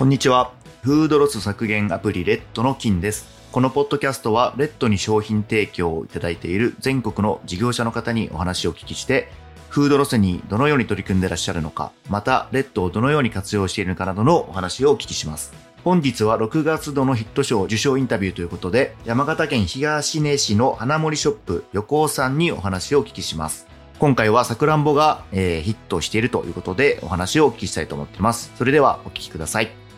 こんにちは。フードロス削減アプリレッドの金です。このポッドキャストはレッドに商品提供をいただいている全国の事業者の方にお話をお聞きして、フードロスにどのように取り組んでらっしゃるのか、またレッドをどのように活用しているのかなどのお話をお聞きします。本日は6月度のヒット賞受賞インタビューということで、山形県東根市の花森ショップ横尾さんにお話をお聞きします。今回はさくらんぼが、えーヒットしているということでお話をお聞きしたいと思っています。それではお聞きください。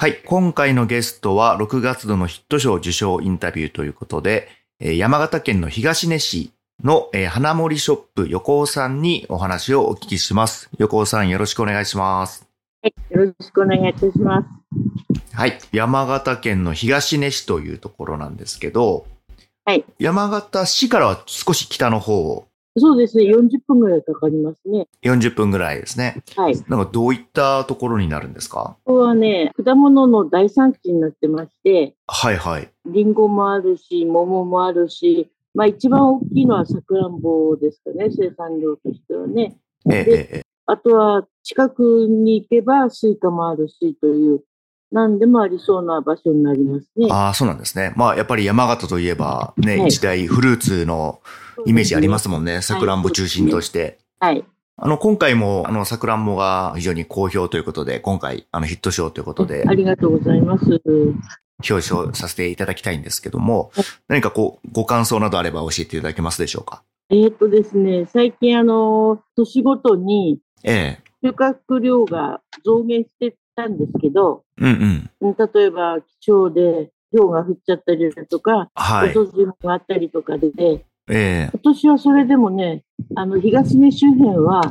はい。今回のゲストは6月度のヒット賞受賞インタビューということで、えー山形県の東根市の、えー花森ショップ横尾さんにお話をお聞きします。横尾さんよろしくお願いします。はい、よろしくお願いいたします。はい。山形県の東根市というところなんですけど、はい。山形市からは少し北の方をそうですね、40分ぐらいかかりますね。40分ぐらいですね。はい。なんかどういったところになるんですか？ここはね、果物の大産地になってまして、はいはい。リンゴもあるし、桃もあるし、まあ一番大きいのはさくらんぼですかね、生産量としてはね。ええええええあとは近くに行けばスイカもあるしという、何でもありそうな場所になりますね。ああ、そうなんですね。まあ、やっぱり山形といえば、ね、はい一大フルーツのイメージありますもんね。さくらんぼ中心として。はい。あの、今回も、あの、さくらんぼが非常に好評ということで、今回、あの、ヒット賞ということであ、りがとうございます。表彰させていただきたいんですけどもはい、何かこう、ご感想などあれば教えていただけますでしょうか？えーっとですね、最近あの、年ごとにええ。収穫量が増減してたんですけど、うんうん。うん例えば気象で氷が降っちゃったりだとか、はい。遅霜があったりとかで、ええ。今年はそれでもね、あの東根周辺は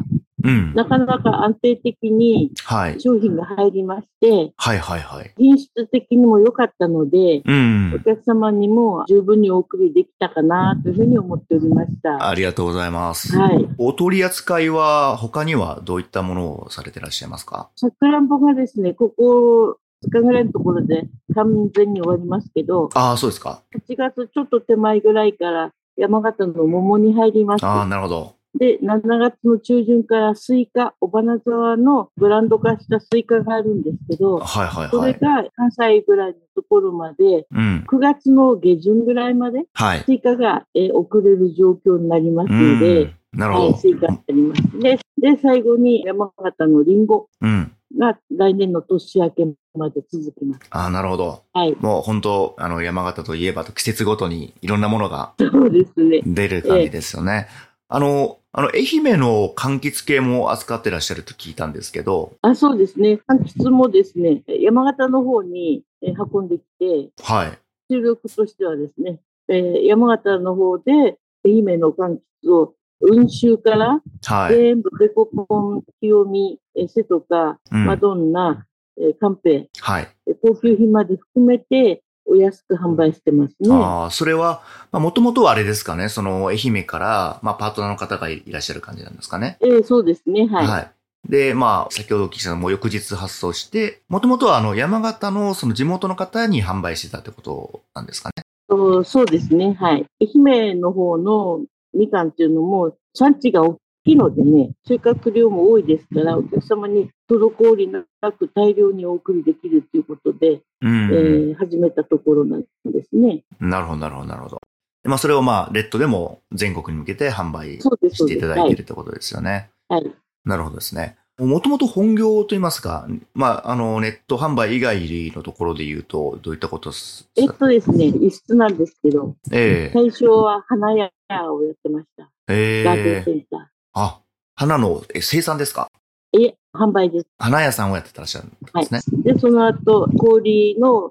うん。なかなか安定的にはい。商品が入りまして、はいはいはい。品質的にも良かったので、うんお。客様にも十分にお送りできたかなというふうに思っておりました。ありがとうございます。はい。お取り扱いは他にはどういったものをされてらっしゃいますか？さくらんぼがですね、ここ2日ぐらいのところで完全に終わりますけど、ああ、そうですか。8月ちょっと手前ぐらいから山形の桃に入ります。ああ、なるほど。で、7月の中旬からスイカ、尾花沢のブランド化したスイカがあるんですけど、はいはいそれはい。が関西ぐらいのところまで、うん。9月の下旬ぐらいまではい。スイカが、えー送れる状況になりますうので、ん。なるほはい、どス。イカになります。で、で、最後に山形のリンゴうん。が来年の年明けまで続きます。ああ、なるほど。はい。もう本当、あの、山形といえばと季節ごとにいろんなものがそうですね。出る感じですよね。あの、あの、愛媛の柑橘系も扱ってらっしゃると聞いたんですけど、あ、そうですね。柑橘もですね、山形の方にえー運んできて、はい。収録としてはですね、えー山形の方で愛媛の柑橘を温州からはい。全部デコポン、清見、えー瀬とか、うんマドンナ、えーカンペ、はい。えー高級品まで含めてお安く販売してますね。ああ、それは、まあ、もともとはあれですかね、その、愛媛から、まあ、パートナーの方がいらっしゃる感じなんですかね。えーそうですね、はい。はい。で、まあ、先ほどお聞きしたのも翌日発送して、もともとはあの、山形のその地元の方に販売してたってことなんですかね。そうそうですね、はい。愛媛の方のみかんっていうのも産地が大きいのでね、収穫量も多いですから、お客様に滞りなく大量にお送りできるということで、うん。えー始めたところなんですね。なるほど、なるほど、なるほど。でまあ、それをまあ、レッドでも全国に向けて販売。していただいてるってことですよね。はい。はい。なるほどですね。もともと本業といいますか、まあ、あの、ネット販売以外のところで言うと、どういったことすえっとですね、輸出なんですけど、ええ最初は花屋をやってました。えガーデンえセンタあ、花のえ生産ですか？ー。え、販売です。花屋さんをやってらっしゃるんですね。で、その後、氷の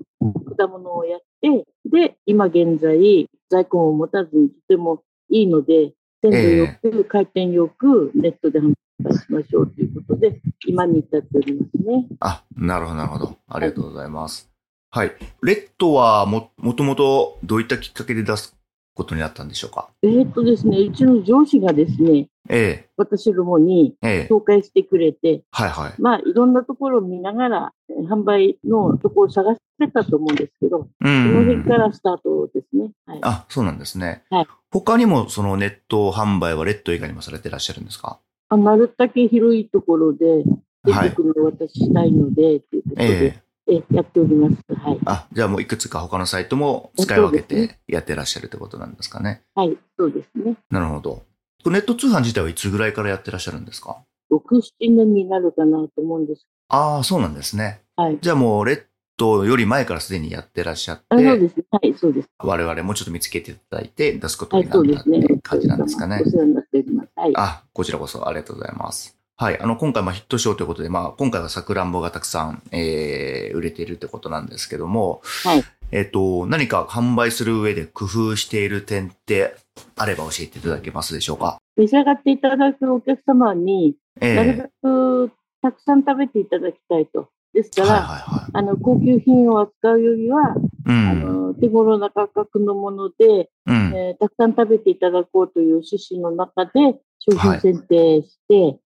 果物をやって、で、今現在、在庫を持たずにとてもいいので、鮮度よく、回転よく、ネットで販売しましょうということで、今に至っておりますね。あ、なるほど、なるほど。ありがとうございます。はい。レッドはも、もともとどういったきっかけで出すことになったんでしょうか？えーっとですね、うちの上司がですね、え私どもにえ、ええ、紹介してくれて、はいはい。まあ、いろんなところを見ながら、えー販売のところを探してたと思うんですけど、うその辺んか。らスタートですね。はい。あ、そうなんですね。はい他にもそのネット販売はレッド以外にもされてらっしゃるんですか？あなるだけ広いところで、全国の渡したいので、ということで、えええやっております。はい。あ、じゃあもういくつか他のサイトも使い分けてやってらっしゃるってことなんですかね。はい、そうですね。なるほど。ネット通販自体はいつぐらいからやってらっしゃるんですか？6、7年になるかなと思うんです。ああ、そうなんですね。はい。じゃあもうレッドより前からすでにやってらっしゃっあそうて、ですね。はい、そうです。我々もちょっと見つけていただいて出すことはい、になったってそうですね。いう感じなんですかねお。世話になっております。はい。あ、こちらこそありがとうございます。はい。あの、今回、まあ、ヒットショーということで、まあ、今回はさくらんぼがたくさん、えー、売れているってことなんですけども、はい。えっ、と、何か販売する上で工夫している点ってあれば教えていただけますでしょうか？召し上がっていただくお客様に、ええなるべくたくさん食べていただきたいと。ですかはいら、はいはあの、高級品を扱うよりは、い。うあん。の、手頃な価格のもので、うん。えーたくさん食べていただこうという趣旨の中で、商はい品選定して、うん。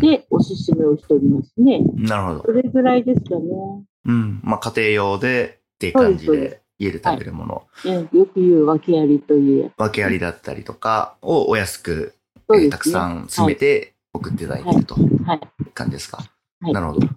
で、おすすめをしておりますね。なるほど。それぐらいですかね。うん。まあ、家庭用でっていう感じで家で食べるもの、えよく言う訳ありという。訳ありだったりとかをお安く、ね。えーたくさん詰めて送っていただいているというはい。感じですか？はいなるほど。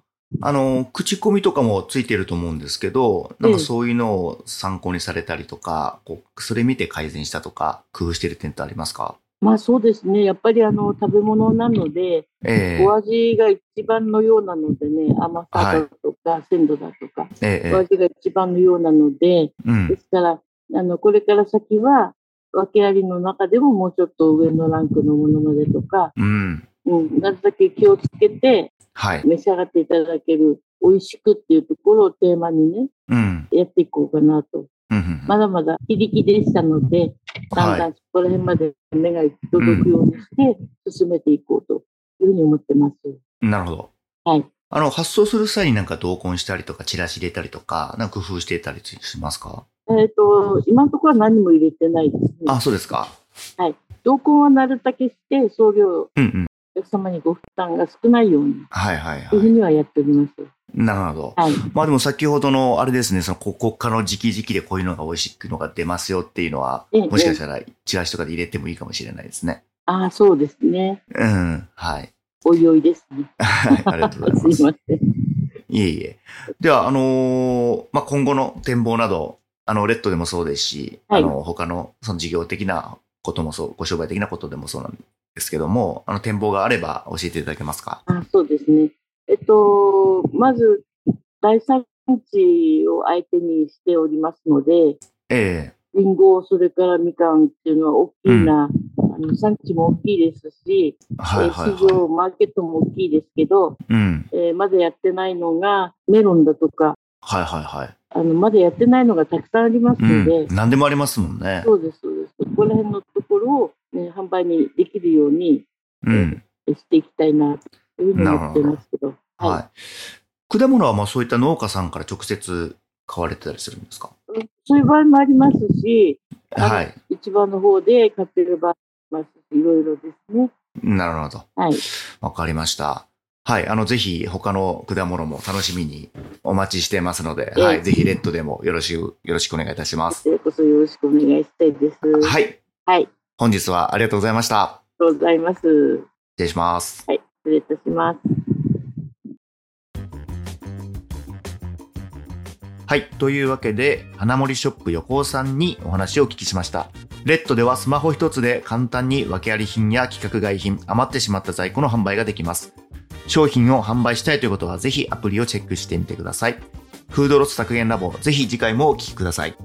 あの、口コミとかもついてると思うんですけど、なんかそういうのを参考にされたりとか、こうそれ見て改善したとか、工夫してる点ってありますか？まあそうですね。やっぱりあの、食べ物なので、ええお味が一番のようなのでね、甘さだとか、鮮度だとか、ええお味が一番のようなので、うんで。すから、あの、これから先は、訳ありの中でももうちょっと上のランクのものまでとか、うん。うん、なるだけ気をつけてはい。召し上がっていただける、美味しくっていうところをテーマにね、うん。やっていこうかなと。まだまだ非力でしたので、だんだんそこら辺まで目が届くようにして、進めていこうというふうに思ってます。なるほど。はい。あの、発送する際になんか同梱したりとか、チラシ入れたりとか、なんか工夫していたりしますか？えっ、と、今のところは何も入れてないですね。あ、そうですか。同梱はなるだけして、送料、うんうん。お客様にご負担が少ないように、はいはいというふうはにはやっております。い。なるほど。はい。まあでも先ほどのあれですね、そのここからの時期時期でこういうのが美味しくのが出ますよっていうのは、ええもしかしたらチラシとかで入れてもいいかもしれないですね。ああ、そうですね。うん。はい。おいおいですね。はいありがとうございます す。いません。いえいえ。では、あのーまあ、今後の展望など、あの、レッドでもそうですし、はいあの、他の、その事業的なこともそう、ご商売的なことでもそうなんですけども、あの、展望があれば教えていただけますか？あそうですね。えっと、まず、第三地を相手にしておりますので、えリンゴ、それからみかんっていうのは大きいな、あの産地も大きいですし、えはいはいえー市場、はマーケットも大きいですけど、い。うん。えーまだやってないのがメロンだとか、はいはいはい。あのまだやってないのがたくさんありますので、うん。何でもありますもんね。そうです、そうです。そこら辺のところを、ね、販売にできるようにうん。していきたいなというふうに思ってますけど。はいはい。果物はまあそういった農家さんから直接買われてたりするんですか？そういう場合もありますし、はい。市場の方で買ってる場合もありますし、いろいろですね。なるほど。はい。わかりました。はい。あの、ぜひ他の果物も楽しみにお待ちしてますので、ええはい。ぜひレッドでもよろしく、よろしくお願いいたします。こちらこそよろしくお願いしたいです。はい。はい。はい。本日はありがとうございました。ありがとうございます。失礼します。はい。失礼いたします。はい。というわけで、花森ショップ横尾さんにお話をお聞きしました。レッドではスマホ一つで簡単に訳あり品や規格外品、余ってしまった在庫の販売ができます。商品を販売したいということは、ぜひアプリをチェックしてみてください。フードロス削減ラボ、ぜひ次回もお聞きください。